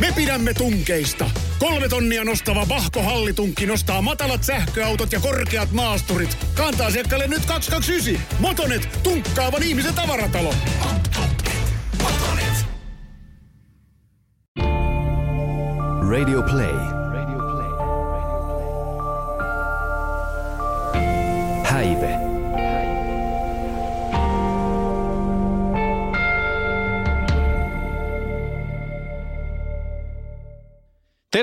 Me pidämme tunkeista. Kolme tonnia nostava Vahko Hallitunkki nostaa matalat sähköautot ja korkeat maasturit. Kantaa asiakkaalle nyt 229. Motonet, tunkkaavan ihmisen tavaratalo. Motonet. Radio Play. Häive.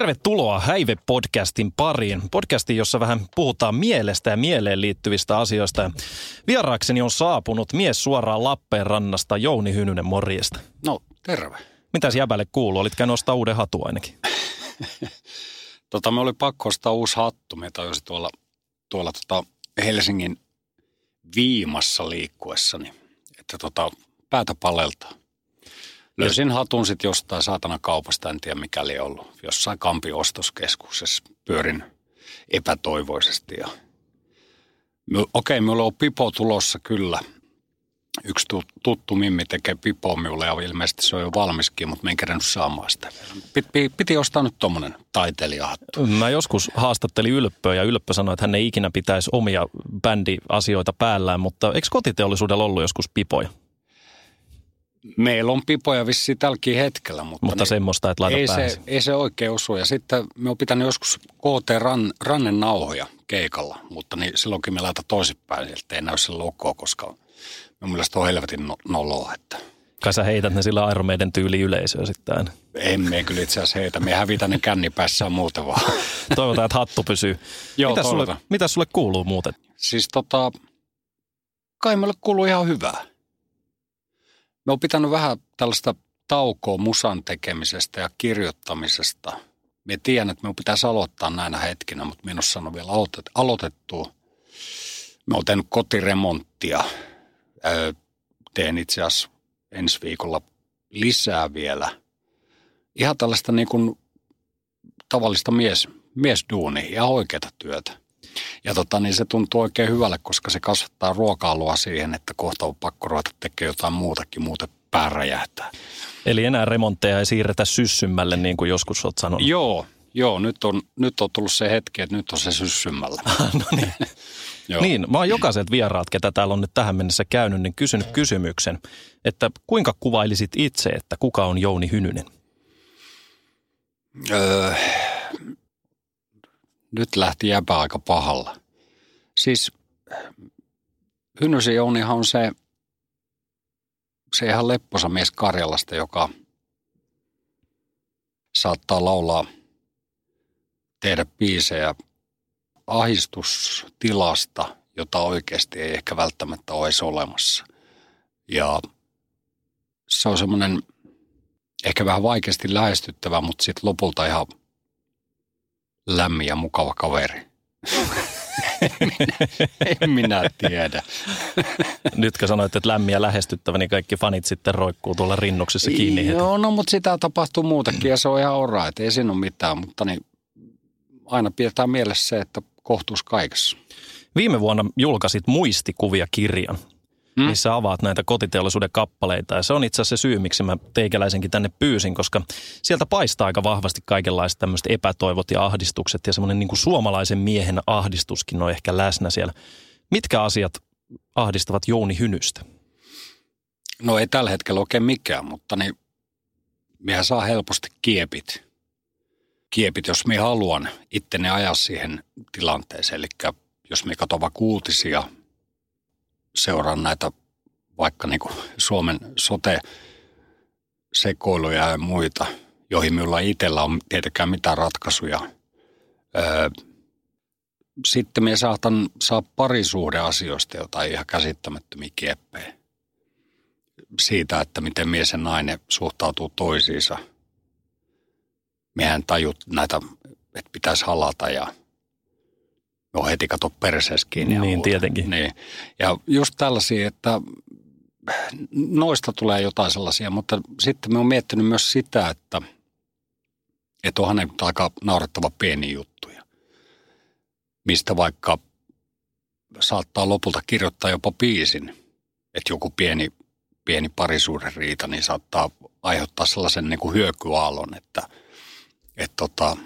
Tervetuloa Häive-podcastin pariin. Podcastin, jossa vähän puhutaan mielestä ja mieleen liittyvistä asioista. Vieraakseni on saapunut mies suoraan Lappeenrannasta, Jouni Hynynen, morjesta. No, terve. Mitäs jäbälle kuuluu? Olit käynyt ostaa uuden hatu ainakin. tota, me oli pakko ostaa uusi hattu. Me tajusin tuolla, tuolla tota Helsingin viimassa liikkuessani, että tota, päätä paleltaa. Löysin hatun sitten jostain saatana kaupasta, en tiedä mikäli ollut. Jossain Kampi ostoskeskuksessa pyörin epätoivoisesti. Ja... Okei, okay, minulla on pipo tulossa kyllä. Yksi tuttu mimmi tekee pipoa minulle ja ilmeisesti se on jo valmiskin, mutta mä en kerännyt saamaan sitä. Piti, piti ostaa nyt tuommoinen taiteilijahattu. Mä joskus haastattelin Ylppöä ja Ylppö sanoi, että hän ei ikinä pitäisi omia bändiasioita päällään, mutta eikö kotiteollisuudella ollut joskus pipoja? Meillä on pipoja vissi tälläkin hetkellä, mutta, mutta niin, semmoista, että laita ei se, ei se oikein osu. Ja sitten me on pitänyt joskus KT ran, rannen nauhoja keikalla, mutta niin silloinkin me laita toisinpäin, että ei näy se logoa, koska minun mielestä on helvetin no, noloa. Että. Kai sä heität ne sillä Iron Maiden tyyli yleisöä sitten Emme kyllä itse asiassa heitä. Me hävitään ne kännipäissä muuten vaan. Toivotaan, että hattu pysyy. Joo, mitä sulle, mitä sulle kuuluu muuten? Siis tota, kai meille kuuluu ihan hyvää. Me on pitänyt vähän tällaista taukoa musan tekemisestä ja kirjoittamisesta. Me tiedän, että me pitäisi aloittaa näinä hetkinä, mutta minussa on vielä aloitettu. Me olen tehnyt kotiremonttia. teen itse asiassa ensi viikolla lisää vielä. Ihan tällaista niin kuin tavallista mies, miesduuni ja oikeata työtä. Ja tota, niin se tuntuu oikein hyvälle, koska se kasvattaa ruoka siihen, että kohta on pakko ruveta tekemään jotain muutakin, muuten pää räjähtää. Eli enää remontteja ei siirretä syssymmälle, niin kuin joskus olet sanonut. Joo, joo nyt, on, nyt on tullut se hetki, että nyt on se syssymmällä. no niin. Joo. Niin, mä oon jokaiset vieraat, ketä täällä on nyt tähän mennessä käynyt, niin kysynyt kysymyksen, että kuinka kuvailisit itse, että kuka on Jouni Hynynen? Öö, nyt lähti jäpä aika pahalla. Siis Hynnysen Jounihan on se, se ihan lepposa mies Karjalasta, joka saattaa laulaa, tehdä biisejä ahistustilasta, jota oikeasti ei ehkä välttämättä edes olemassa. Ja se on semmoinen ehkä vähän vaikeasti lähestyttävä, mutta sitten lopulta ihan lämmin ja mukava kaveri. en, minä, en minä tiedä. Nytkö sanoit, että lämmin ja lähestyttävä, niin kaikki fanit sitten roikkuu tuolla rinnuksessa kiinni Joo, no mutta sitä tapahtuu muutakin ja se on ihan ora, että ei siinä ole mitään, mutta niin aina pidetään mielessä se, että kohtuus kaikessa. Viime vuonna julkaisit muistikuvia kirjan mm. missä avaat näitä kotiteollisuuden kappaleita. Ja se on itse asiassa se syy, miksi mä teikäläisenkin tänne pyysin, koska sieltä paistaa aika vahvasti kaikenlaiset tämmöiset epätoivot ja ahdistukset ja semmoinen niin kuin suomalaisen miehen ahdistuskin on ehkä läsnä siellä. Mitkä asiat ahdistavat Jouni Hynystä? No ei tällä hetkellä oikein mikään, mutta niin mehän saa helposti kiepit. Kiepit, jos me haluan itteni ajaa siihen tilanteeseen. Eli jos me katsotaan vaikka uutisia, seuraan näitä vaikka niin kuin Suomen sote-sekoiluja ja muita, joihin minulla itsellä on tietenkään mitään ratkaisuja. Öö, sitten me saatan saa parisuhdeasioista jotain ihan käsittämättömiä kieppejä. Siitä, että miten mies ja nainen suhtautuu toisiinsa. Mehän tajut näitä, että pitäisi halata ja No heti kato perseessä kiinni. Niin, muuta. tietenkin. Niin. Ja just tällaisia, että noista tulee jotain sellaisia, mutta sitten me on miettinyt myös sitä, että, että onhan ne aika naurettava pieni juttuja. Mistä vaikka saattaa lopulta kirjoittaa jopa biisin, että joku pieni, pieni parisuuden riita, niin saattaa aiheuttaa sellaisen niin kuin hyökyaallon, että – että tota,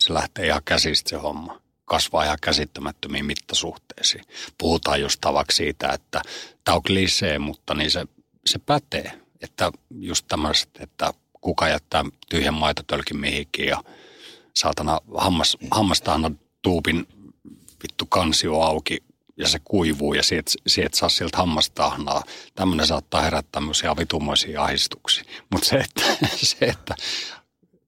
se lähtee ihan käsistä se homma. Kasvaa ihan käsittämättömiin mittasuhteisiin. Puhutaan just tavaksi siitä, että tämä on klisee, mutta niin se, se pätee. Että just tämmöiset, että kuka jättää tyhjän maitotölkin mihinkin ja saatana hammas, hammastahna tuupin vittu kansio auki ja se kuivuu ja sieltä, sieltä saa sieltä hammastahnaa. Tämmöinen saattaa herättää tämmöisiä vitumoisia ahistuksia. Mutta se että, se, että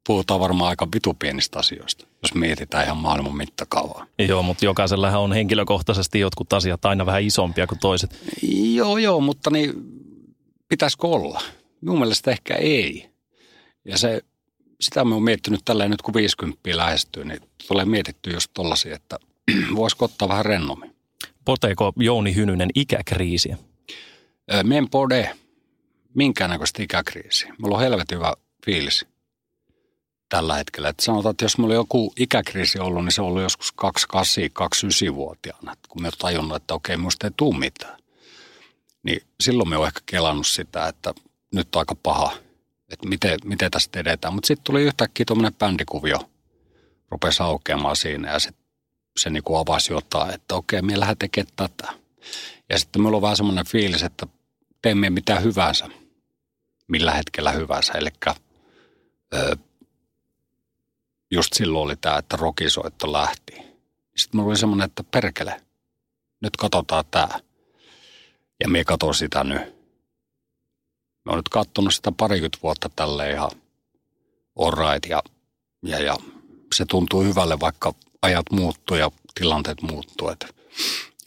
puhutaan varmaan aika vitupienistä asioista, jos mietitään ihan maailman mittakaavaa. Joo, mutta jokaisellahan on henkilökohtaisesti jotkut asiat aina vähän isompia kuin toiset. Joo, joo, mutta niin pitäisikö olla? Minun mielestä ehkä ei. Ja se, sitä me on miettinyt tällä nyt kun 50 lähestyy, niin tulee mietitty just tollasia, että voisiko ottaa vähän rennommin. Poteeko Jouni Hynynen ikäkriisiä? Me en pode minkäännäköistä ikäkriisiä. Mulla on helvetin hyvä fiilis tällä hetkellä. Että sanotaan, että jos mulla oli joku ikäkriisi ollut, niin se on ollut joskus 28-29-vuotiaana. Kun me tajunnut, että okei, musta ei tule mitään. Niin silloin me oon ehkä kelannut sitä, että nyt on aika paha, että miten, miten tästä edetään. Mutta sitten tuli yhtäkkiä tuommoinen bändikuvio, rupesi aukeamaan siinä ja se, se niinku avasi jotain, että okei, me lähdetään tekemään tätä. Ja sitten meillä on vähän semmoinen fiilis, että teemme mitä hyvänsä, millä hetkellä hyvänsä. Eli just silloin oli tämä, että rokisoitto lähti. Sitten mulla oli semmoinen, että perkele, nyt katsotaan tämä. Ja me katson sitä nyt. Mä oon nyt katsonut sitä parikymmentä vuotta tälle ihan alright ja, ja, ja se tuntuu hyvälle, vaikka ajat muuttuu ja tilanteet muuttuu. Et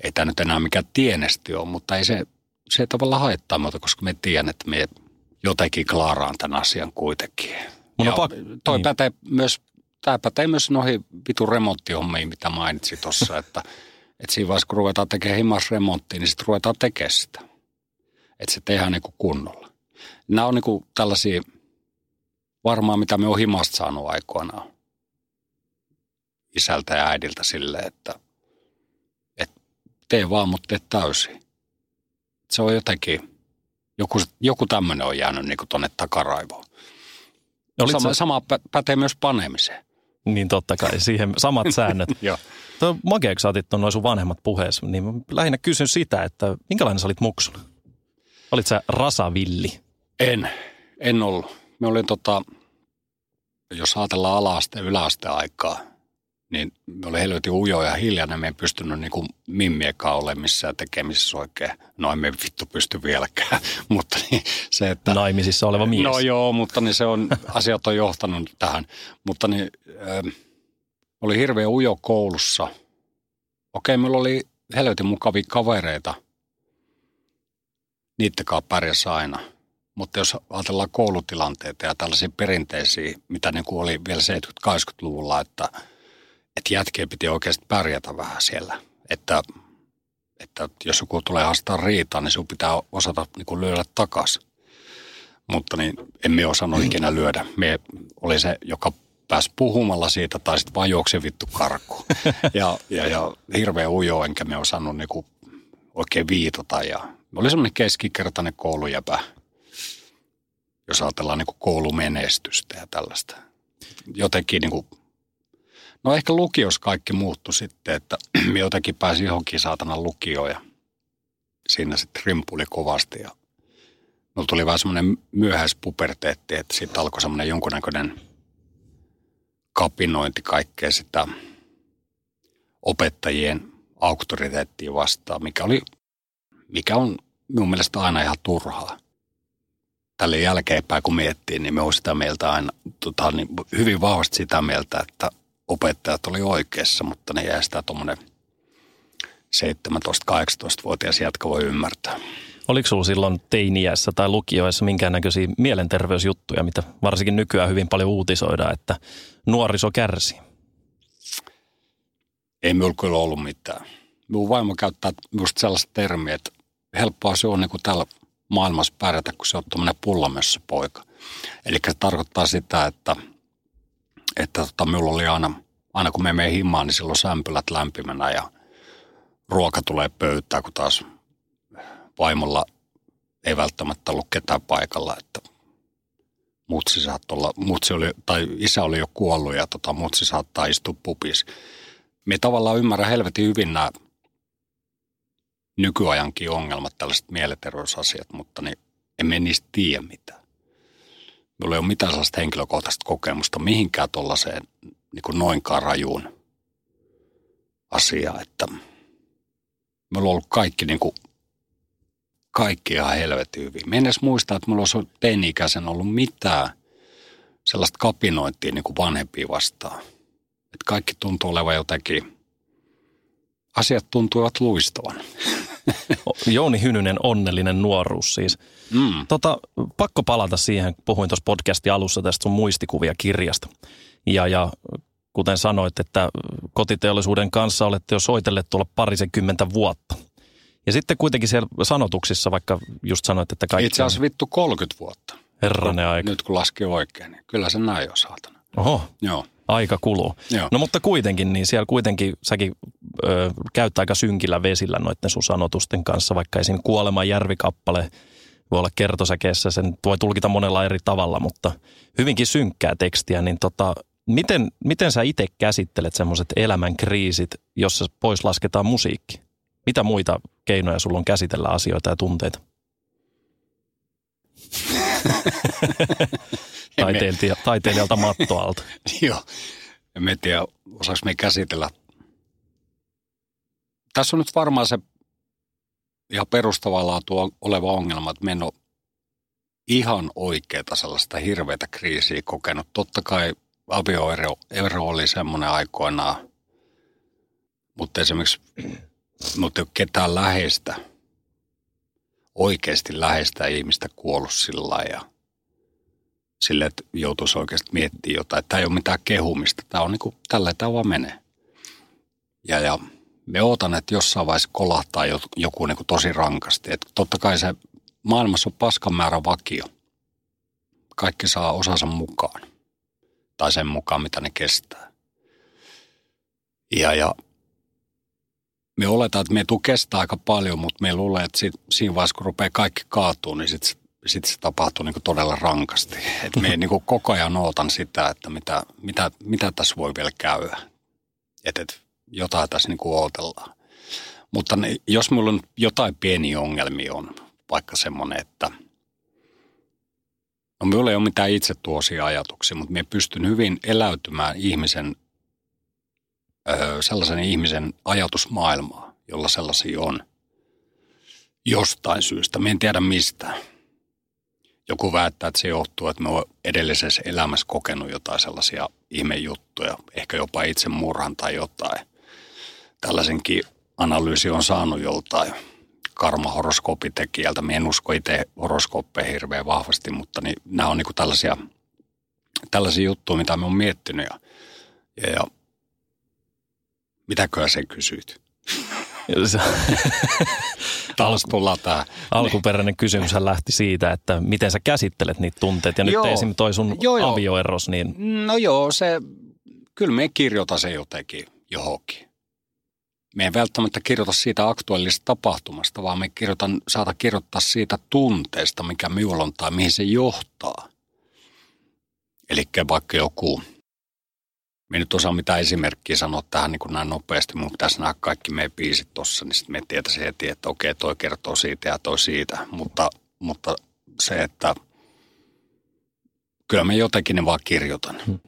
ei tämä nyt enää mikään tienesti ole, mutta ei se, se ei tavallaan haittaa muuta, koska me tiedän, että me jotenkin klaaraan tämän asian kuitenkin. Mun ja pak- toi niin. pätee myös, tämä pätee myös noihin vitu remonttihommiin, mitä mainitsin tuossa, että, että siinä vaiheessa, kun ruvetaan tekemään himas remonttia, niin sitten ruvetaan tekemään sitä. Että se tehdään niin kuin kunnolla. Nämä on niin kuin tällaisia, varmaan mitä me on himasta saanut aikoinaan isältä ja äidiltä silleen, että, että tee vaan, mutta tee täysin. Se on jotenkin, joku, joku tämmöinen on jäänyt niin tuonne takaraivoon. Sama, sama pä- pätee myös panemiseen. Niin totta kai, siihen samat säännöt. Joo. Tuo makea, kun sä otit noin sun vanhemmat puheessa, niin mä lähinnä kysyn sitä, että minkälainen sä olit muksuna? Olit sä rasavilli? En, en ollut. Me olin tota, jos ajatellaan ala-aste, yläaste aikaa, niin me oli helvetin ujo ja hiljainen. Me ei pystynyt niin kuin mimmiekaan olemaan missään tekemisissä oikein. No emme vittu pysty vieläkään, mutta niin se, että... Naimisissa oleva mies. No joo, mutta niin se on, asiat on johtanut tähän. Mutta niin, äh, oli hirveän ujo koulussa. Okei, meillä oli helvetin mukavia kavereita. Niittenkaan pärjäs aina. Mutta jos ajatellaan koulutilanteita ja tällaisia perinteisiä, mitä niin kuin oli vielä 70-80-luvulla, että, että jätkeen piti oikeasti pärjätä vähän siellä. Että, että jos joku tulee haastaa riitaa, niin sinun pitää osata niin kuin lyödä takaisin mutta niin emme osannut ikinä lyödä. Me oli se, joka pääsi puhumalla siitä tai sitten vaan juoksi vittu karkuun. Ja, ja, ja hirveä ujo, enkä me osannut niinku oikein viitata. Ja oli semmoinen keskikertainen koulujäpä, jos ajatellaan niinku koulumenestystä ja tällaista. Jotenkin niinku, no ehkä lukios kaikki muuttui sitten, että jotenkin pääsi johonkin saatana lukioon ja siinä sitten rimpuli kovasti ja mulla tuli vähän semmoinen myöhäispuberteetti, että siitä alkoi semmoinen jonkunnäköinen kapinointi kaikkea sitä opettajien auktoriteettia vastaan, mikä, oli, mikä on minun mielestä aina ihan turhaa. Tälle jälkeenpäin kun miettii, niin me on sitä mieltä aina tota, niin hyvin vahvasti sitä mieltä, että opettajat oli oikeassa, mutta ne jäi sitä tuommoinen 17-18-vuotias jätkä voi ymmärtää. Oliko sulla silloin teiniässä tai lukioissa minkäännäköisiä mielenterveysjuttuja, mitä varsinkin nykyään hyvin paljon uutisoidaan, että nuoriso kärsii? Ei minulla kyllä ollut mitään. Minun vaimo käyttää just sellaista termiä, että helppoa se on niin kuin täällä maailmassa pärjätä, kun se on tuommoinen pullamössö poika. Eli se tarkoittaa sitä, että, että tota, minulla oli aina, aina kun me menee himaan, niin silloin sämpylät lämpimänä ja ruoka tulee pöytään, kun taas vaimolla ei välttämättä ollut ketään paikalla. Että mutsi saattoi olla, mutsi oli, tai isä oli jo kuollut ja tota, mutsi saattaa istua pupis. Me tavallaan ymmärrä helvetin hyvin nämä nykyajankin ongelmat, tällaiset mielenterveysasiat, mutta niin emme niistä tiedä mitään. Minulla ei ole mitään sellaista henkilökohtaista kokemusta mihinkään tuollaiseen niin noinkaan rajuun asiaan, että meillä on ollut kaikki niin kuin kaikki ihan helvetin hyvin. Mä en edes muista, että mulla olisi teini-ikäisen ollut mitään sellaista kapinointia niin kuin vanhempia vastaan. Että kaikki tuntuu olevan jotenkin, asiat tuntuvat luistavan. Jouni Hynynen, onnellinen nuoruus siis. Mm. Tota, pakko palata siihen, puhuin tuossa podcastin alussa tästä sun muistikuvia kirjasta. Ja, ja kuten sanoit, että kotiteollisuuden kanssa olette jo soitelleet tuolla parisenkymmentä vuotta. Ja sitten kuitenkin siellä sanotuksissa, vaikka just sanoit, että kaikki... Itse asiassa vittu 30 vuotta. Herranen aika. Nyt kun laski oikein, niin kyllä se näin on saatana. Oho. Joo. Aika kuluu. Joo. No mutta kuitenkin, niin siellä kuitenkin säkin ö, käyttää aika synkillä vesillä noiden sun sanotusten kanssa, vaikka esim. Kuoleman järvikappale voi olla kertosäkeessä, sen voi tulkita monella eri tavalla, mutta hyvinkin synkkää tekstiä, niin tota, miten, miten sä itse käsittelet semmoiset elämän kriisit, jossa pois lasketaan musiikki? Mitä muita keinoja sulla on käsitellä asioita ja tunteita? Taiteilija, taiteilijalta mattoalta. Joo. En tiedä, osaako me käsitellä. Tässä on nyt varmaan se ihan perustavaa laatua oleva ongelma, että me en ole ihan oikeaa sellaista hirveätä kriisiä kokenut. Totta kai avioero ero oli semmoinen aikoinaan, mutta esimerkiksi mutta ei ole ketään läheistä, oikeasti läheistä ihmistä kuollut sillä ja sille, että joutuisi oikeasti miettimään jotain. Tämä ei ole mitään kehumista. Tämä on niin kuin, tällä tämä menee. Ja, ja me ootan, että jossain vaiheessa kolahtaa joku niin kuin tosi rankasti. Että totta kai se maailmassa on paskan määrä vakio. Kaikki saa osansa mukaan. Tai sen mukaan, mitä ne kestää. Ja, ja me oletaan, että me tuu kestää aika paljon, mutta me luulee, että sit, siinä vaiheessa, kun rupeaa kaikki kaatuu, niin sitten sit se tapahtuu niin todella rankasti. Et me niin koko ajan ootan sitä, että mitä, mitä, mitä tässä voi vielä käydä. Että et, jotain tässä niin ootellaan. Mutta ne, jos minulla on jotain pieniä ongelmia on, vaikka semmoinen, että no minulla ei ole mitään itse tuosia ajatuksia, mutta minä pystyn hyvin eläytymään ihmisen sellaisen ihmisen ajatusmaailmaa, jolla sellaisia on. Jostain syystä. Me en tiedä mistä. Joku väittää, että se johtuu, että me on edellisessä elämässä kokenut jotain sellaisia ihmejuttuja, ehkä jopa itsemurhan tai jotain. Tällaisenkin analyysi on saanut joltain karmahoroskoopitekijältä. Me en usko itse horoskooppeihin hirveän vahvasti, mutta niin, nämä on niin tällaisia, tällaisia juttuja, mitä me on miettinyt. Ja, ja Mitäköhän sen kysyit? Taas tullaan tämä. Alkuperäinen kysymys lähti siitä, että miten sä käsittelet niitä tunteita. Ja joo, nyt esim. toi sun joo, joo. avioeros, niin... No joo, se, kyllä me kirjoita se jotenkin johonkin. Me ei välttämättä kirjoita siitä aktuaalista tapahtumasta, vaan me kirjoitan, saata kirjoittaa siitä tunteesta, mikä minulla on tai mihin se johtaa. Eli vaikka joku me nyt osaa mitään esimerkkiä sanoa tähän niin kuin näin nopeasti. Mun pitäisi nähdä kaikki meidän biisit tuossa, niin sitten me tietäisi heti, että okei, toi kertoo siitä ja toi siitä. Mutta, mutta se, että kyllä me jotenkin ne vaan kirjoitan. Hmm.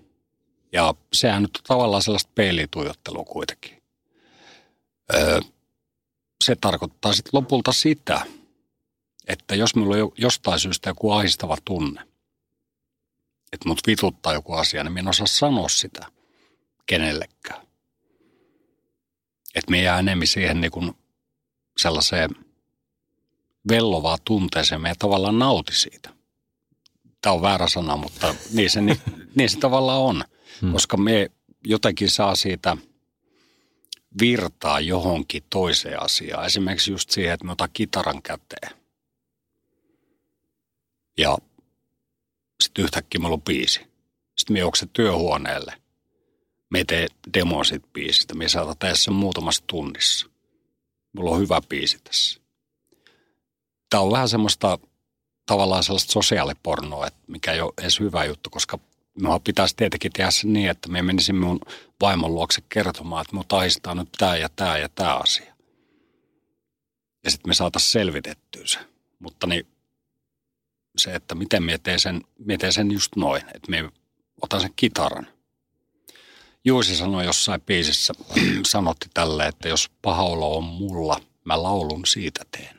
Ja sehän nyt on tavallaan sellaista peilituijottelua kuitenkin. Öö, se tarkoittaa sitten lopulta sitä, että jos minulla on jostain syystä joku ahistava tunne, että mut vituttaa joku asia, niin minä en osaa sanoa sitä – kenellekään. Että me jää enemmän siihen niin kuin sellaiseen vellovaa tunteeseen, me tavallaan nauti siitä. Tämä on väärä sana, mutta niin se, niin, niin se tavallaan on, hmm. koska me jotenkin saa siitä virtaa johonkin toiseen asiaan. Esimerkiksi just siihen, että me otan kitaran käteen. Ja sitten yhtäkkiä meillä on biisi. Sitten me juoksen työhuoneelle me tee demoa siitä biisistä. Me saata sen muutamassa tunnissa. Mulla on hyvä biisi tässä. Tämä on vähän semmoista tavallaan sellaista sosiaalipornoa, että mikä ei ole edes hyvä juttu, koska minua pitäisi tietenkin tehdä se niin, että me menisin minun vaimon luokse kertomaan, että minun tahistaa nyt tämä ja tämä ja tämä asia. Ja sitten me saataisiin selvitettyä se. Mutta niin se, että miten me teen sen, sen just noin, että me otan sen kitaran. Juusi sanoi jossain biisissä, sanotti tälle, että jos paha olo on mulla, mä laulun siitä teen.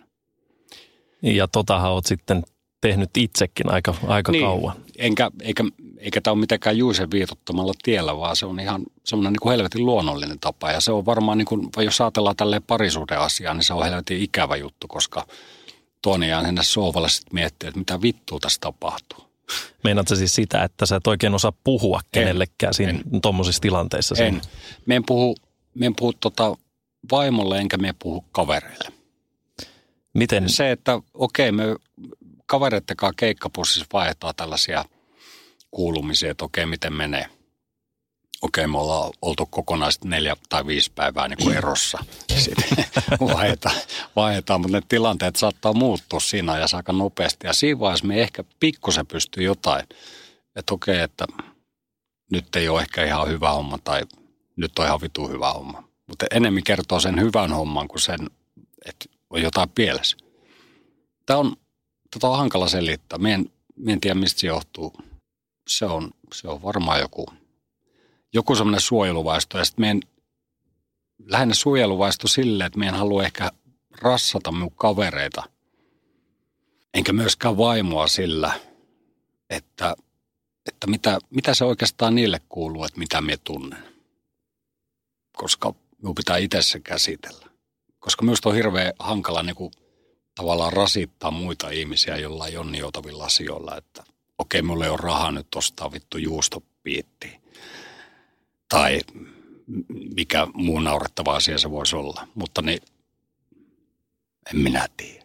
Ja totahan oot sitten tehnyt itsekin aika, aika niin, kauan. Enkä, eikä, eikä tämä ole mitenkään Juisen viitottamalla tiellä, vaan se on ihan semmoinen niin kuin helvetin luonnollinen tapa. Ja se on varmaan, niin kuin, jos ajatellaan tälleen parisuuden asiaa, niin se on helvetin ikävä juttu, koska toinen jää sinne sohvalle sitten miettiä, että mitä vittua tässä tapahtuu. Meinaatko siis sitä, että sä et oikein osaa puhua kenellekään siinä tuommoisissa tilanteissa? En. Me en puhu, me en puhu tota vaimolle enkä me puhu kavereille. Miten? Se, että okei, okay, me kavereiden kanssa keikkapussissa vaihdetaan tällaisia kuulumisia, että okei, okay, miten menee. Okei, me ollaan oltu kokonaisesti neljä tai viisi päivää niin kuin erossa. Sitten vaihdetaan, vaihdetaan, mutta ne tilanteet saattaa muuttua siinä ja aika nopeasti. Ja siinä vaiheessa me ehkä pikkusen pystyy jotain, että okei, että nyt ei ole ehkä ihan hyvä homma tai nyt on ihan vitu hyvä homma. Mutta enemmän kertoo sen hyvän homman kuin sen, että on jotain pielessä. Tämä on, tota on hankala selittää. Mie en, mie en tiedä, mistä se johtuu. Se on, se on varmaan joku, joku semmoinen suojeluvaisto. Ja sitten lähinnä suojeluvaisto silleen, että meidän halua ehkä rassata minun kavereita. Enkä myöskään vaimoa sillä, että, että mitä, mitä se oikeastaan niille kuuluu, että mitä me tunnen. Koska minun pitää itse se käsitellä. Koska minusta on hirveän hankala niin kuin, tavallaan rasittaa muita ihmisiä jollain jonnijoutavilla asioilla, että okei, okay, mulla ei ole rahaa nyt ostaa vittu juustopiitti. Tai mikä muu naurettava asia se voisi olla. Mutta niin, en minä tiedä.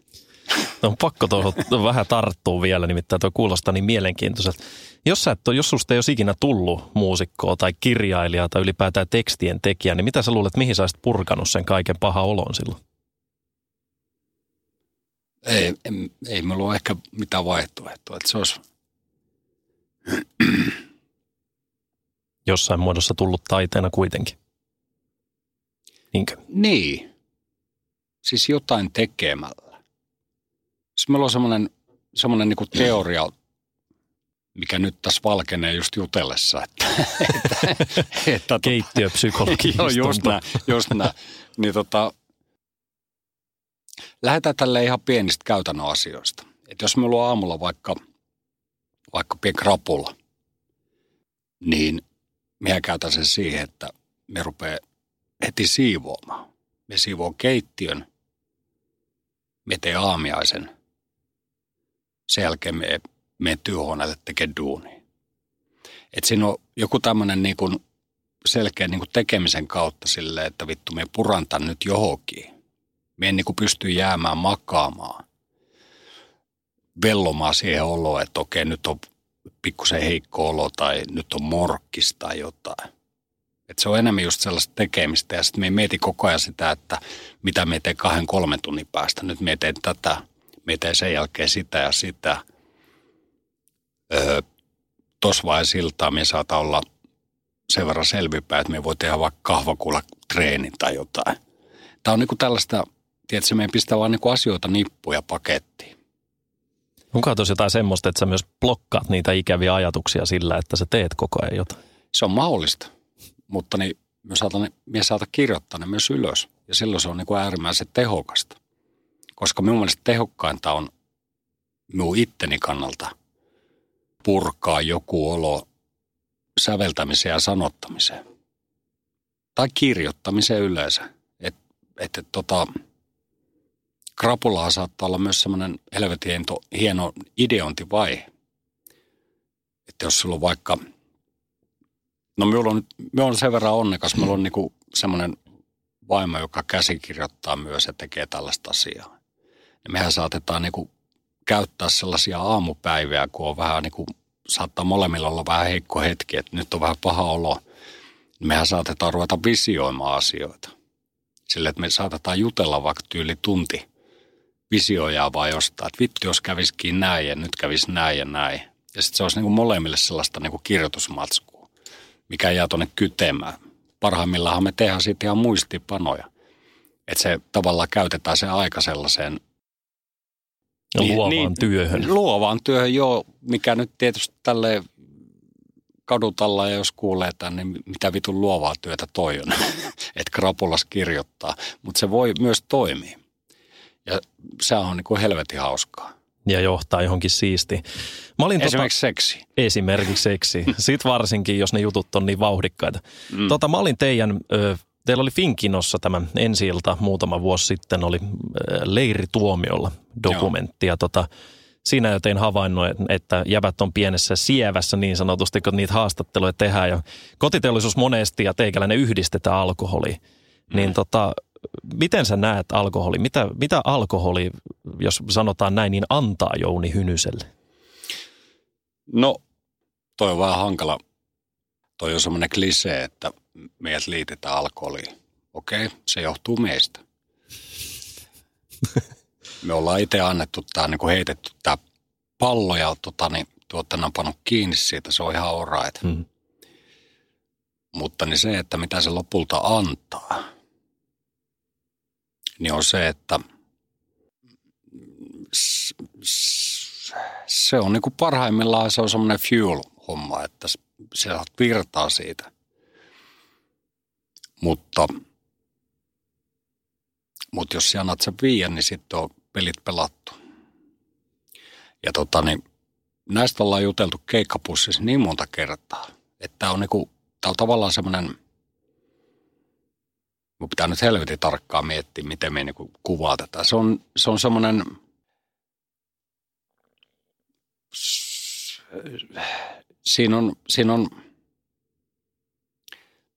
No, on pakko tuohon vähän tarttua vielä, nimittäin tuo kuulostaa niin mielenkiintoiselta. Jos, sä et ole, jos susta ei olisi ikinä tullut muusikkoa tai kirjailijaa tai ylipäätään tekstien tekijä, niin mitä sä luulet, mihin sä olisit purkanut sen kaiken paha olon silloin? Ei, ei, ei meillä ole ehkä mitään vaihtoehtoa. Että se olisi... Jossain muodossa tullut taiteena kuitenkin. Niinkö? Niin. Siis jotain tekemällä. Siis meillä on semmoinen, semmoinen niin teoria, mikä nyt tässä valkenee just jutellessa. Että, että, että, tota- Keittiöpsykologi. Joo, just näin. Just näin. Niin tota, lähdetään tälle ihan pienistä käytännön asioista. Että jos meillä on aamulla vaikka, vaikka pieni krapula, niin minä käytän sen siihen, että me rupeaa heti siivoamaan. Me siivoo keittiön, me tee aamiaisen. Sen jälkeen me mene työhuoneelle tekemään duunia. Et siinä on joku tämmöinen niin selkeä niin tekemisen kautta sille, että vittu me purantan nyt johonkin. Me en niin pysty jäämään makaamaan, vellomaan siihen oloon, että okei nyt on pikkusen heikko olo tai nyt on morkkis tai jotain. Et se on enemmän just sellaista tekemistä ja sitten me mieti koko ajan sitä, että mitä me teen kahden kolmen tunnin päästä. Nyt me teen tätä, me teen sen jälkeen sitä ja sitä – öö, tuossa vaiheessa siltaa me saata olla sen verran selvipää, että me voi tehdä vaikka kahvakuulla treenin tai jotain. Tämä on niinku tällaista, tiedätkö, meidän pistää vaan niinku asioita nippuja pakettiin. Onko tuossa jotain semmoista, että sä myös blokkaat niitä ikäviä ajatuksia sillä, että sä teet koko ajan jotain? Se on mahdollista, mutta niin me saatan, me saata kirjoittaa ne myös ylös. Ja silloin se on niin kuin äärimmäisen tehokasta. Koska minun mielestä tehokkainta on minun itteni kannalta – purkaa joku olo säveltämiseen ja sanottamiseen. Tai kirjoittamiseen yleensä. Että et, et, tota, krapulaa saattaa olla myös semmoinen helvetin hieno ideointivaihe. Että jos sulla on vaikka, no minulla on, minulla on sen verran onnekas, minulla on niinku semmoinen vaimo, joka käsikirjoittaa myös ja tekee tällaista asiaa. Ja mehän saatetaan niinku käyttää sellaisia aamupäiviä, kun on vähän niin kuin, saattaa molemmilla olla vähän heikko hetki, että nyt on vähän paha olo. Mehän saatetaan ruveta visioimaan asioita. Sille, että me saatetaan jutella vaikka tyyli tunti visioja vaan jostain, että vittu jos kävisikin näin ja nyt kävisi näin ja näin. Ja sitten se olisi niin kuin molemmille sellaista niin kuin kirjoitusmatskua, mikä jää tuonne kytemään. Parhaimmillaan me tehdään siitä ihan muistipanoja. Että se tavallaan käytetään se aika sellaiseen niin, luovaan niin, työhön. Luovaan työhön, joo, mikä nyt tietysti tälle kadutalla ja jos kuulee tämän, niin mitä vitun luovaa työtä toi on, että krapulas kirjoittaa. Mutta se voi myös toimia. Ja se on niin kuin helvetin hauskaa. Ja johtaa johonkin siisti. Mä olin tota- esimerkiksi tota, seksi. Esimerkiksi seksi. Sitten varsinkin, jos ne jutut on niin vauhdikkaita. Mm. Tota, mä olin teidän, ö, teillä oli Finkinossa tämä ensi muutama vuosi sitten, oli Leirituomiolla dokumentti. Joo. Ja tota, siinä jo tein havainnon, että jävät on pienessä sievässä niin sanotusti, kun niitä haastatteluja tehdään. Ja kotiteollisuus monesti ja teikäläinen yhdistetään alkoholi. Mm. Niin tota, miten sä näet alkoholi? Mitä, mitä alkoholi, jos sanotaan näin, niin antaa Jouni Hynyselle? No, toi on vähän hankala. Toi on semmoinen klisee, että meidät liitetään alkoholiin. Okei, se johtuu meistä. Me ollaan itse annettu tämä, niin kuin heitetty tämä pallo ja tota, niin, tuottajana on pannut kiinni siitä, se on ihan alright. Hmm. Mutta niin se, että mitä se lopulta antaa, niin on se, että se on niin kuin parhaimmillaan se on semmoinen fuel-homma, että se virtaa siitä. Mutta, mutta jos sä annat sen viian, niin sitten on pelit pelattu. Ja tota niin, näistä ollaan juteltu keikkapussissa niin monta kertaa, että tämä on, niinku, tää on tavallaan semmoinen, mun pitää nyt helvetin tarkkaan miettiä, miten me niinku kuvaa tätä. Se on, se on semmoinen, siinä on, siinä on,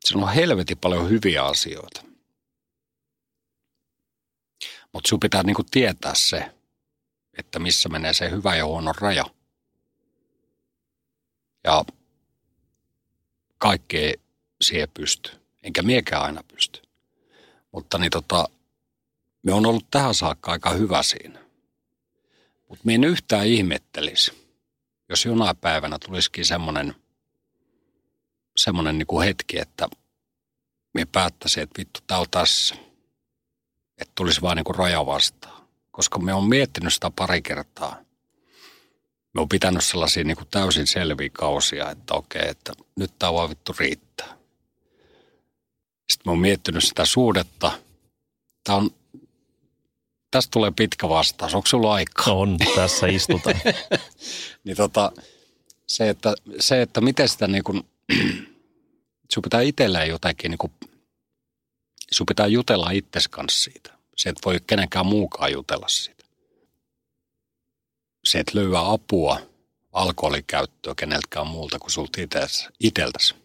siinä on helvetin paljon hyviä asioita. Mutta sinun pitää niinku tietää se, että missä menee se hyvä ja huono raja. Ja kaikki ei siihen pysty. Enkä miekään aina pysty. Mutta niin tota, me on ollut tähän saakka aika hyvä siinä. Mutta me en yhtään ihmettelisi, jos jonain päivänä tulisikin semmoinen semmoinen niin hetki, että me päättäisiin, että vittu, tää on tässä – että tulisi vaan niin raja vastaan. Koska me on miettinyt sitä pari kertaa. Me on pitänyt sellaisia niin kuin täysin selviä kausia, että okei, että nyt tämä vaan vittu riittää. Sitten me on miettinyt sitä suhdetta. Tämä on, tästä tulee pitkä vastaus. Onko sulla aikaa? On, tässä istutaan. niin tota, se, että, se, että miten sitä niin kuin, sun pitää itselleen jotenkin niin kuin sun pitää jutella itses kanssa siitä. Se et voi kenenkään muukaan jutella siitä. Se et löyä apua alkoholikäyttöä keneltäkään muulta kuin sulta iteltäsi.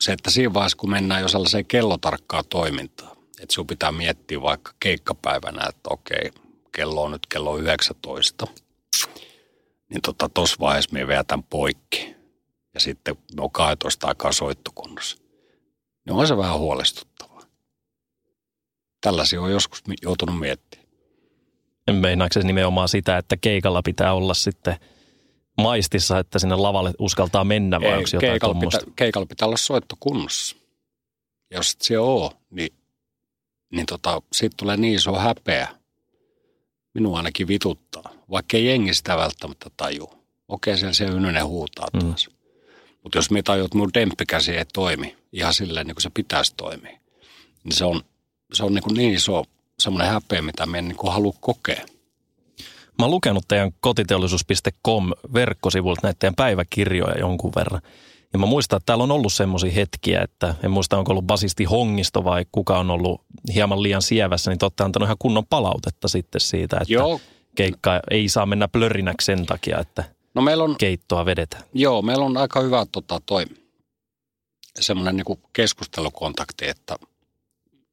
Se, että siinä vaiheessa, kun mennään jo sellaiseen kellotarkkaan toimintaan, että sun pitää miettiä vaikka keikkapäivänä, että okei, kello on nyt kello 19, niin tota, tossa vaiheessa me vedän poikki. Ja sitten me on 12 aikaa soittokunnossa niin on se vähän huolestuttavaa. Tällaisia on joskus joutunut miettimään. Meinaako se nimenomaan sitä, että keikalla pitää olla sitten maistissa, että sinne lavalle uskaltaa mennä vai Ei, onko jotain keikalla pitää, keikalla pitää olla soitto kunnossa. Jos se on, niin, niin tota, siitä tulee niin iso häpeä. Minua ainakin vituttaa, vaikka ei jengi sitä välttämättä taju. Okei, siellä se Ynönen huutaa mm. taas. Mm. Mutta jos me tajut, että mun demppikäsi ei toimi ihan silleen niin kuin se pitäisi toimia, niin se on, se on niin, kuin niin iso semmoinen häpeä, mitä me en niin kuin halua kokea. Mä oon lukenut teidän kotiteollisuus.com verkkosivulta teidän päiväkirjoja jonkun verran. Ja mä muistan, että täällä on ollut semmoisia hetkiä, että en muista onko ollut basisti Hongisto vai kuka on ollut hieman liian sievässä, niin te olette antanut ihan kunnon palautetta sitten siitä, että Joo. keikka ei saa mennä plörinäksi sen takia, että No meillä on, keittoa vedetään. Joo, meillä on aika hyvä tota, toi, semmoinen niin keskustelukontakti, että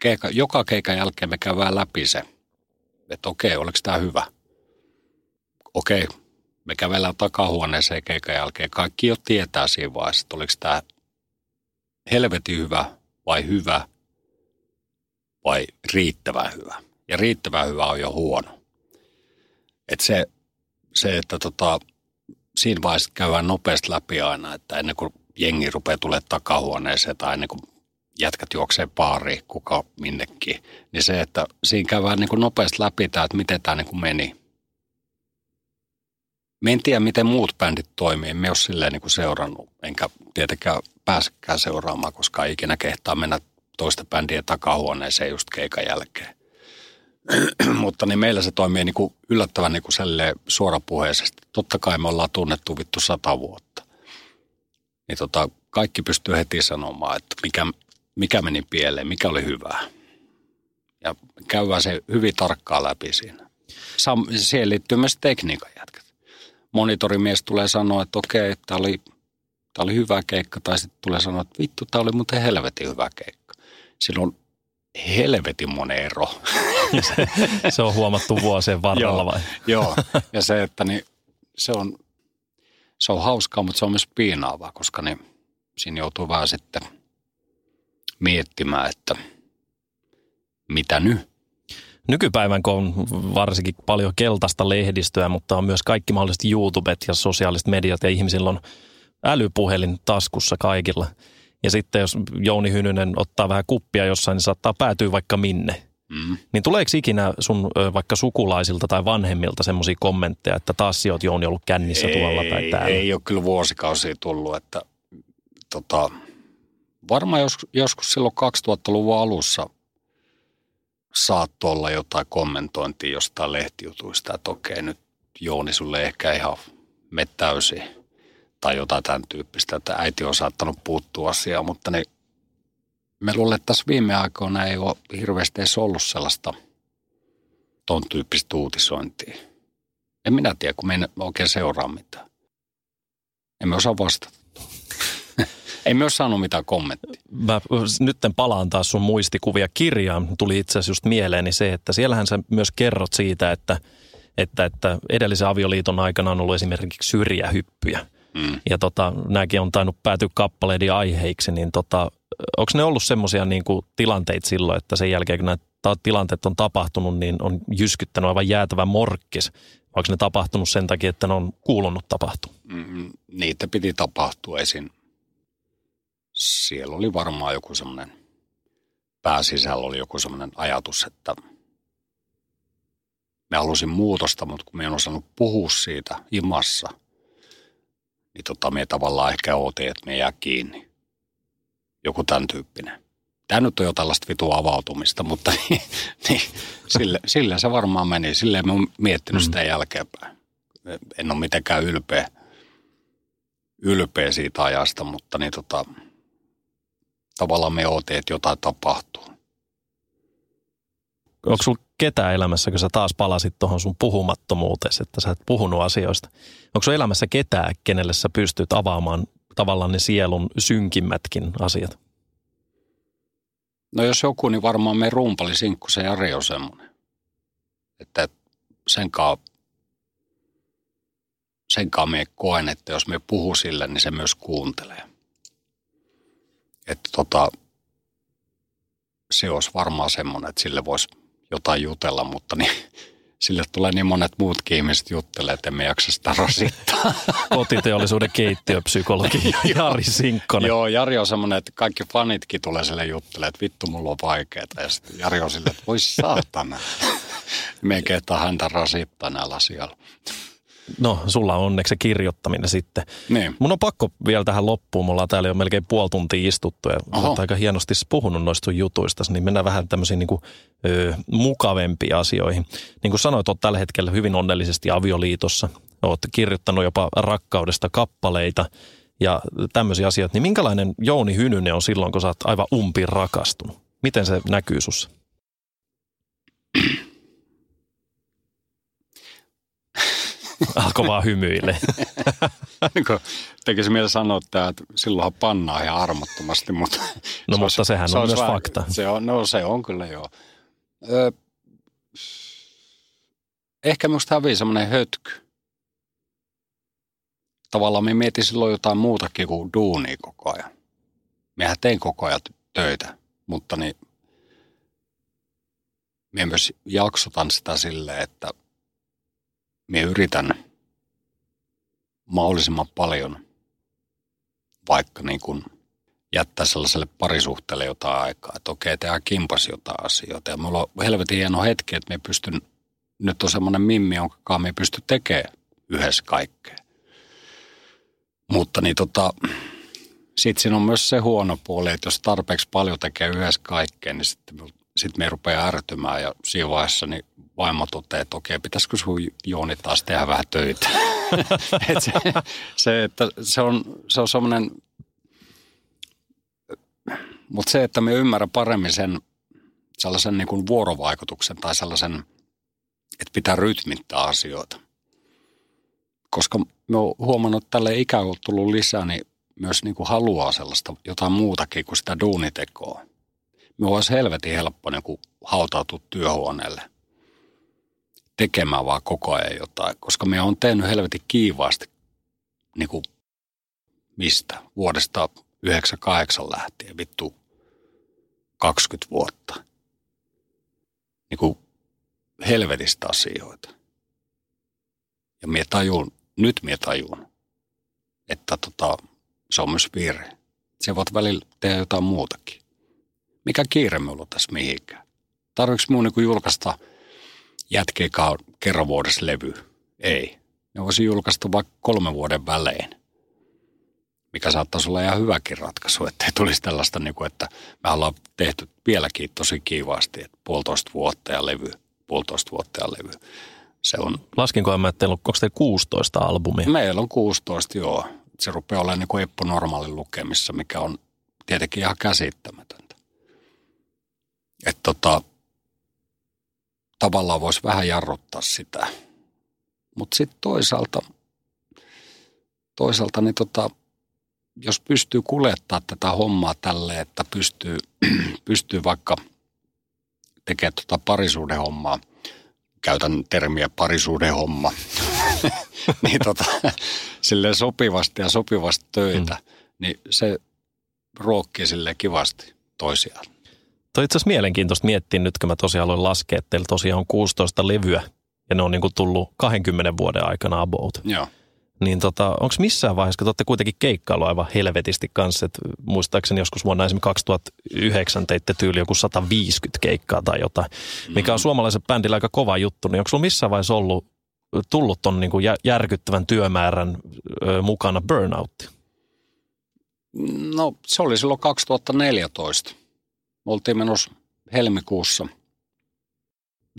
keika, joka keikan jälkeen me käydään läpi se, että okei, oliko tämä hyvä. Okei, me kävellään takahuoneeseen keikan jälkeen. Kaikki jo tietää siinä vaiheessa, että oliko tämä helvetin hyvä vai hyvä vai riittävän hyvä. Ja riittävän hyvä on jo huono. Et se, se, että tota, siinä vaiheessa käydään nopeasti läpi aina, että ennen kuin jengi rupeaa tulee takahuoneeseen tai ennen kuin jätkät juoksee baariin, kuka minnekin, niin se, että siinä käydään niin kuin nopeasti läpi tämä, että miten tämä niin kuin meni. Me en tiedä, miten muut bändit toimii. Me ole silleen niin kuin seurannut, enkä tietenkään pääsekään seuraamaan, koska ei ikinä kehtaa mennä toista bändiä takahuoneeseen just keikan jälkeen. Mutta niin meillä se toimii niin kuin yllättävän niin kuin suorapuheisesti. Totta kai me ollaan tunnettu vittu sata vuotta. Niin tota, kaikki pystyy heti sanomaan, että mikä, mikä meni pieleen, mikä oli hyvää. Ja käydään se hyvin tarkkaan läpi siinä. Sam- siihen liittyy myös tekniikan jätkät. Monitorimies tulee sanoa, että okei, tämä oli, tämä oli hyvä keikka, tai sitten tulee sanoa, että vittu, tämä oli muuten helvetin hyvä keikka. Silloin helvetin monen ero. se, se on huomattu vuosien varrella vai? joo, ja se, että niin, se, on, se on hauskaa, mutta se on myös piinaavaa, koska niin, siinä joutuu vähän sitten miettimään, että mitä nyt. Nykypäivän, kun on varsinkin paljon keltaista lehdistöä, mutta on myös kaikki mahdolliset YouTubet ja sosiaaliset mediat ja ihmisillä on älypuhelin taskussa kaikilla – ja sitten jos Jouni Hynynen ottaa vähän kuppia jossain, niin saattaa päätyä vaikka minne. Mm. Niin tuleeko ikinä sun vaikka sukulaisilta tai vanhemmilta semmoisia kommentteja, että taas oot Jouni ollut kännissä ei, tuolla tai täällä? Ei ole kyllä vuosikausia tullut, että tota, varmaan jos, joskus silloin 2000-luvun alussa saattoi olla jotain kommentointia jostain lehtijutuista, että okei nyt Jouni sulle ehkä ihan me täysin tai jotain tämän tyyppistä, että äiti on saattanut puuttua asiaan, mutta niin me luulen, että tässä viime aikoina ei ole hirveästi edes ollut sellaista ton tyyppistä uutisointia. En minä tiedä, kun me ei oikein seuraa mitään. Emme osaa vastata. Ei ole saanut mitään kommenttia. Mä nyt palaan taas sun muistikuvia kirjaan. Tuli itse asiassa just mieleeni se, että siellähän sä myös kerrot siitä, että, että, että edellisen avioliiton aikana on ollut esimerkiksi syrjähyppyjä – Mm. Ja tota, nämäkin on tainnut päätyä kappaleiden aiheiksi, niin tota, onko ne ollut semmoisia niin tilanteita silloin, että sen jälkeen kun nämä tilanteet on tapahtunut, niin on jyskyttänyt aivan jäätävä morkkis? Onko ne tapahtunut sen takia, että ne on kuulunut tapahtua? Mm, niitä piti tapahtua esin. Siellä oli varmaan joku semmoinen, pääsisällä oli joku semmoinen ajatus, että me halusin muutosta, mutta kun me en osannut puhua siitä imassa – niin tota, me tavallaan ehkä ootin, että me jää kiinni. Joku tämän tyyppinen. Tämä nyt on jo tällaista vitua avautumista, mutta niin, niin, sille, sille se varmaan meni. Silleen me oon miettinyt mm. sitä jälkeenpäin. En ole mitenkään ylpeä, ylpeä siitä ajasta, mutta niin tota, tavallaan me ootin, että jotain tapahtuu. Onko sulla ketään elämässä, kun sä taas palasit tuohon sun puhumattomuuteen, että sä et puhunut asioista. Onko sun elämässä ketään, kenelle sä pystyt avaamaan tavallaan ne sielun synkimmätkin asiat? No jos joku, niin varmaan me rumpali sinkku se Jari on semmoinen. Että sen senkaan me koen, että jos me puhu sille, niin se myös kuuntelee. Tota, se olisi varmaan semmoinen, että sille voisi jotain jutella, mutta niin, sille tulee niin monet muutkin ihmiset juttelee, että emme jaksa sitä rasittaa. Kotiteollisuuden keittiöpsykologi Jari Sinkkonen. Joo, Jari on semmoinen, että kaikki fanitkin tulee sille juttelemaan, että vittu mulla on vaikeaa. Ja sitten Jari on silleen, että voi saatana. Me ei häntä rasittaa näillä asioilla. No, sulla on onneksi se kirjoittaminen sitten. Niin. Mun on pakko vielä tähän loppuun. Mulla on täällä jo melkein puoli tuntia istuttu ja olet aika hienosti puhunut noista jutuista, niin mennään vähän tämmöisiin niin kuin, ö, mukavempiin asioihin. Niin kuin sanoit, olet tällä hetkellä hyvin onnellisesti avioliitossa. Olet kirjoittanut jopa rakkaudesta kappaleita ja tämmöisiä asioita. Niin minkälainen Jouni Hynynen on silloin, kun sä oot aivan umpiin rakastunut? Miten se näkyy sussa? Alkoi vaan hymyille. Tekisi mieltä sanoa, että silloinhan pannaa ihan armottomasti, mutta... No se mutta olisi, sehän se on myös vähän, fakta. Se on, no se on kyllä joo. Ö, ehkä minusta hävii semmoinen hötky. Tavallaan me mietin silloin jotain muutakin kuin duunia koko ajan. Mehän tein koko ajan töitä, mutta niin me myös jaksotan sitä silleen, että me yritän mahdollisimman paljon vaikka niin kuin jättää sellaiselle parisuhteelle jotain aikaa, että okei, tehdään kimpas jotain asioita. Ja mulla on helvetin hieno hetki, että me pystyn, nyt on semmoinen mimmi, jonka me pysty tekemään yhdessä kaikkea. Mutta niin tota, sitten siinä on myös se huono puoli, että jos tarpeeksi paljon tekee yhdessä kaikkea, niin sitten sit me rupeaa ärtymään ja siinä vaiheessa niin vaimo toteaa, että okei, pitäisikö sun Jooni taas tehdä vähän töitä. Et se, se, että se on, se on semmoinen, mutta se, että me ymmärrä paremmin sen sellaisen niin kuin vuorovaikutuksen tai sellaisen, että pitää rytmittää asioita. Koska me on huomannut, että tälle ikään kuin tullut lisää, niin myös niin kuin haluaa sellaista jotain muutakin kuin sitä duunitekoa. Me olisi helvetin helppo niin kuin hautautua työhuoneelle tekemään vaan koko ajan jotain, koska me on tehnyt helvetin kiivaasti niin kuin mistä? Vuodesta 98 lähtien, vittu 20 vuotta. Niin kuin helvetistä asioita. Ja minä tajun, nyt minä tajun, että tota, se on myös virhe. Se voit välillä tehdä jotain muutakin. Mikä kiire minulla on tässä mihinkään? Tarvitsetko minun niin julkaista jätkeikaa kerran vuodessa levy? Ei. Ne voisi julkaista vaikka kolmen vuoden välein. Mikä saattaisi olla ihan hyväkin ratkaisu, että ei tulisi tällaista, niin kuin, että me ollaan tehty vieläkin tosi kiivaasti, että puolitoista vuotta ja levy, puolitoista vuotta ja levy. Se on... Laskinko mä, että teillä on, onko teillä 16 albumia? Meillä on 16, joo se rupeaa olemaan niin kuin Eppo normaalin lukemissa, mikä on tietenkin ihan käsittämätöntä. Että tota, tavallaan voisi vähän jarruttaa sitä. Mutta sitten toisaalta, toisaalta niin tota, jos pystyy kuljettaa tätä hommaa tälle, että pystyy, pystyy vaikka tekemään tota parisuuden hommaa, käytän termiä parisuuden homma, niin tota, silleen sopivasti ja sopivasti töitä, mm. niin se ruokkii sille kivasti toisiaan. Toi itse asiassa mielenkiintoista miettiä nyt, kun mä tosiaan aloin laskea, että teillä tosiaan on 16 levyä ja ne on niin kuin tullut 20 vuoden aikana about. Joo. Niin tota, onko missään vaiheessa, kun te olette kuitenkin keikkailu aivan helvetisti kanssa, että muistaakseni joskus vuonna esimerkiksi 2009 teitte tyyli joku 150 keikkaa tai jotain, mikä on mm. suomalaisen bändillä aika kova juttu, niin onko sulla missään vaiheessa ollut tullut ton niin kuin järkyttävän työmäärän mukana burnout? No se oli silloin 2014. Me oltiin menossa helmikuussa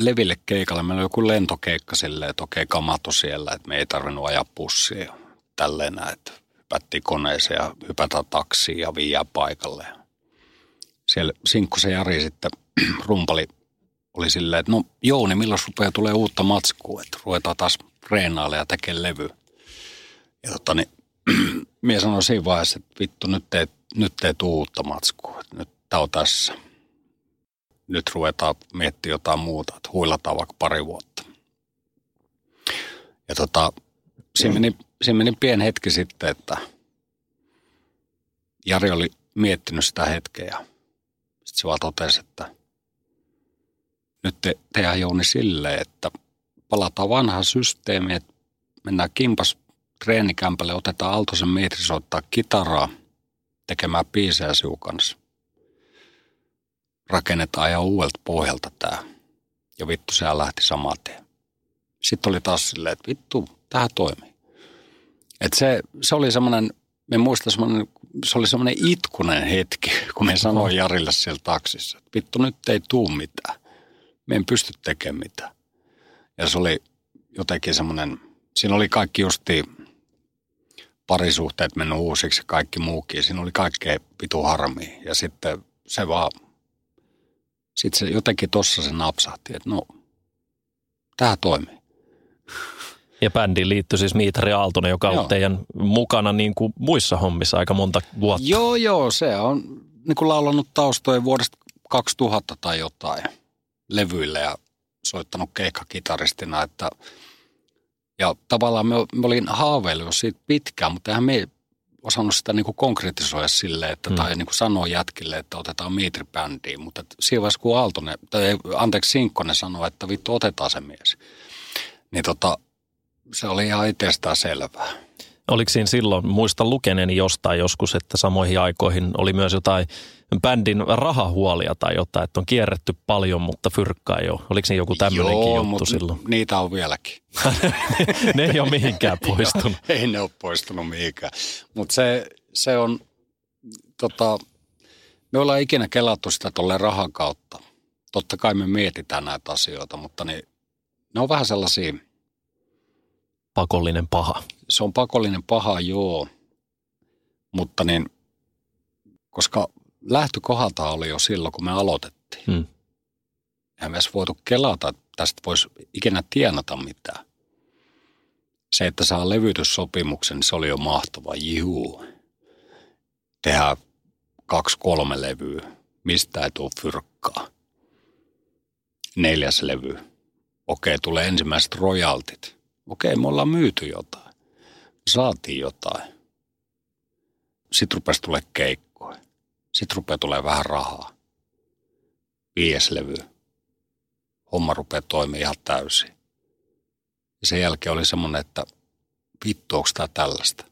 leville keikalle. Meillä oli joku lentokeikka silleen, että okei kamato siellä, että me ei tarvinnut ajaa pussia tälleen näin, että hypättiin koneeseen ja hypätään taksiin ja viiää paikalle. Siellä Sinkkosen Jari sitten rumpali oli silleen, että no Jouni, milloin rupeaa tulee uutta matskua, että ruvetaan taas reenaille ja tekee levy. Ja tota niin, mies sanoi siinä vaiheessa, että vittu nyt ei, nyt ei uutta matskua, että nyt tää on tässä. Nyt ruvetaan miettimään jotain muuta, että huilataan vaikka pari vuotta. Ja tota, siinä meni, siinä meni pieni hetki sitten, että Jari oli miettinyt sitä hetkeä sitten se vaan totesi, että nyt te, tehdään Jouni silleen, että palataan vanhaan systeemiin, että mennään kimpas treenikämpälle, otetaan Aaltosen metri soittaa kitaraa tekemään biisejä sinun kanssa. Rakennetaan ihan uudelta pohjalta tämä. Ja vittu, sehän lähti saman tien. Sitten oli taas silleen, että vittu, tähän toimii. Et se, se oli semmoinen, me muistan semmoinen, se oli semmoinen itkunen hetki, kun me sanoin Jarille siellä taksissa, että vittu, nyt ei tuu mitään me en pysty tekemään mitään. Ja se oli jotenkin semmoinen, siinä oli kaikki justi parisuhteet mennyt uusiksi ja kaikki muukin. Siinä oli kaikkea vitu harmia. Ja sitten se vaan, sitten se jotenkin tossa se napsahti, että no, tämä toimii. Ja bändiin liittyi siis Miitari Aaltonen, joka on teidän mukana niin kuin muissa hommissa aika monta vuotta. Joo, joo, se on niin kuin laulanut taustojen vuodesta 2000 tai jotain levyille ja soittanut keikkakitaristina, että ja tavallaan me, me olin haaveillut siitä pitkään, mutta eihän me osannut sitä niin kuin konkretisoida silleen, että, mm. tai niin kuin sanoa jätkille, että otetaan miitribändiin. Mutta siinä vaiheessa, kun Aaltonen, tai anteeksi Sinkkonen sanoi, että vittu otetaan se mies, niin tota, se oli ihan itsestään selvää. Oliko siinä silloin, muistan lukeneeni jostain joskus, että samoihin aikoihin oli myös jotain bändin rahahuolia tai jotain, että on kierretty paljon, mutta fyrkkaa ei ole. Oliko siinä joku tämmöinenkin juttu mutta silloin? niitä on vieläkin. ne ei ole mihinkään poistunut. ei ne ole poistunut mihinkään. Mutta se, se on, tota, me ollaan ikinä kelattu sitä tuolle rahan kautta. Totta kai me mietitään näitä asioita, mutta niin, ne on vähän sellaisia... Pakollinen paha. Se on pakollinen paha, joo. Mutta niin, koska lähtökohdalta oli jo silloin, kun me aloitettiin. Hmm. Eihän me edes voitu kelata, että tästä voisi ikinä tienata mitään. Se, että saa levytyssopimuksen, niin se oli jo mahtava. Juu. Tehdään kaksi, kolme levyä. Mistä ei tule fyrkkaa. Neljäs levy. Okei, tulee ensimmäiset royaltit. Okei, me ollaan myyty jotain. Saatiin jotain. Sitten rupesi tulee keikkoja. Sitten rupeaa tulee vähän rahaa. Viies levy. Homma rupeaa toimia ihan täysin. Ja sen jälkeen oli semmoinen, että vittu, onko tämä tällaista?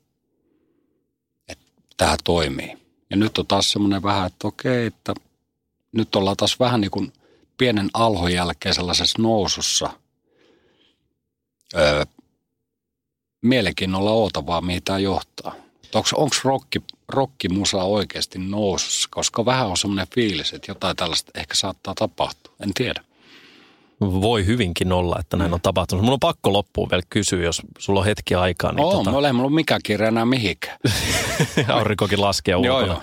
Että tämä toimii. Ja nyt on taas semmoinen vähän, että okei, että nyt ollaan taas vähän niin kuin pienen alhon jälkeen sellaisessa nousussa. Öö, mielenkiinnolla ootavaa, mihin tämä johtaa. Onko rokki, rokkimusa oikeasti nousussa? Koska vähän on semmoinen fiilis, että jotain tällaista ehkä saattaa tapahtua. En tiedä. Voi hyvinkin olla, että näin on tapahtunut. Mun on pakko loppuun vielä kysyä, jos sulla on hetki aikaa. Niin Oo, tota... mulla ei mulla mikään kirja enää mihinkään. Aurinkokin laskee ulkona. joo, joo.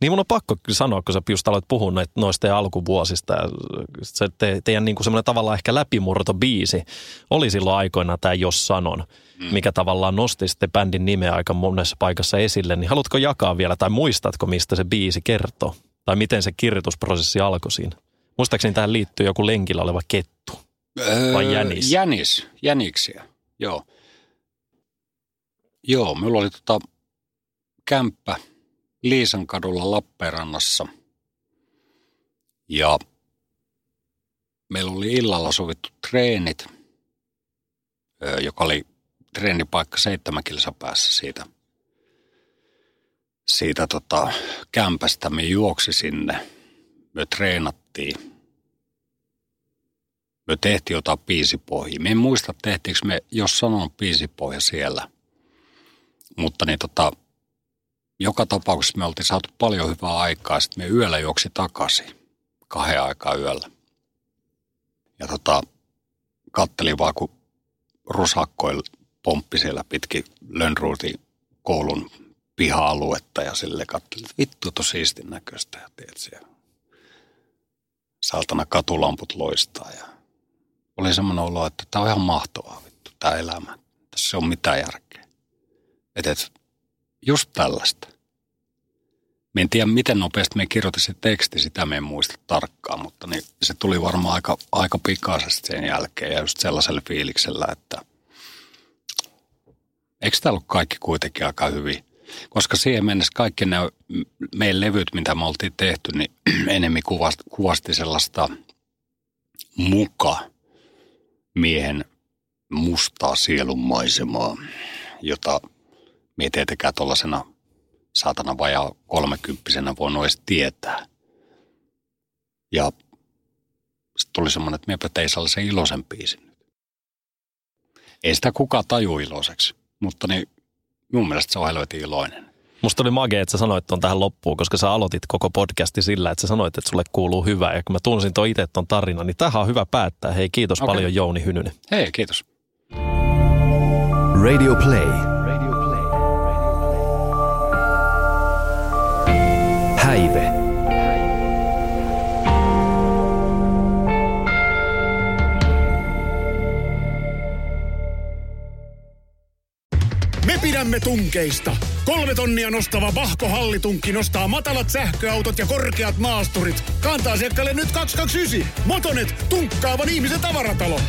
Niin mun on pakko sanoa, kun sä just aloit puhua noista alkuvuosista. Ja se te, teidän niin kuin semmoinen tavallaan ehkä läpimurtobiisi oli silloin aikoina tämä Jos sanon, mm. mikä tavallaan nosti sitten bändin nimeä aika monessa paikassa esille. Niin haluatko jakaa vielä tai muistatko, mistä se biisi kertoo? Tai miten se kirjoitusprosessi alkoi siinä? Muistaakseni tähän liittyy joku lenkillä oleva kettu vai öö, jänis? Jänis, jäniksiä, joo. Joo, minulla oli tota kämppä Liisan kadulla Lappeenrannassa. Ja meillä oli illalla sovittu treenit, joka oli treenipaikka seitsemän kilsa päässä siitä, siitä tota, kämpästä. Me juoksi sinne, me treenattiin. Me tehtiin jotain biisipohjia. Me en muista, tehtiinkö me, jos sanon biisipohja siellä. Mutta niin tota, joka tapauksessa me oltiin saatu paljon hyvää aikaa. Sitten me yöllä juoksi takaisin, kahden aikaa yöllä. Ja tota, kattelin vaan, kun rusakkoil pomppi siellä pitkin Lönnruutin koulun piha-aluetta ja sille katselin, että vittu tosi siistin näköistä ja teet siellä. Saatana katulamput loistaa ja oli semmoinen olo, että tämä on ihan mahtavaa vittu, tämä elämä. Tässä on mitään järkeä. Että et, just tällaista. Mä en tiedä, miten nopeasti me kirjoitin se teksti, sitä me en muista tarkkaan, mutta niin se tuli varmaan aika, aika pikaisesti sen jälkeen ja just sellaisella fiiliksellä, että eikö tämä ollut kaikki kuitenkin aika hyvin? Koska siihen mennessä kaikki nämä meidän levyt, mitä me oltiin tehty, niin enemmän kuvasti, kuvasti sellaista muka miehen mustaa sielun maisemaa, jota me ei tietenkään tuollaisena saatana vajaa kolmekymppisenä voinut edes tietää. Ja sitten tuli semmoinen, että miepä tein sellaisen iloisen biisin. Ei sitä kukaan taju iloiseksi, mutta niin mun mielestä se on helvetin iloinen. Musta oli magea, että sä sanoit ton tähän loppuun, koska sä aloitit koko podcasti sillä, että sä sanoit, että sulle kuuluu hyvä. Ja kun mä tunsin ton itse ton tarinan, niin tähän on hyvä päättää. Hei, kiitos okay. paljon Jouni Hynynen. Hei, kiitos. Radio Play. Häive. Pidämme tunkeista. Kolme tonnia nostava Vahko Hallitunkki nostaa matalat sähköautot ja korkeat maasturit. Kantaa asiakkaalle nyt 229. Motonet, tunkkaavan ihmisen tavaratalo.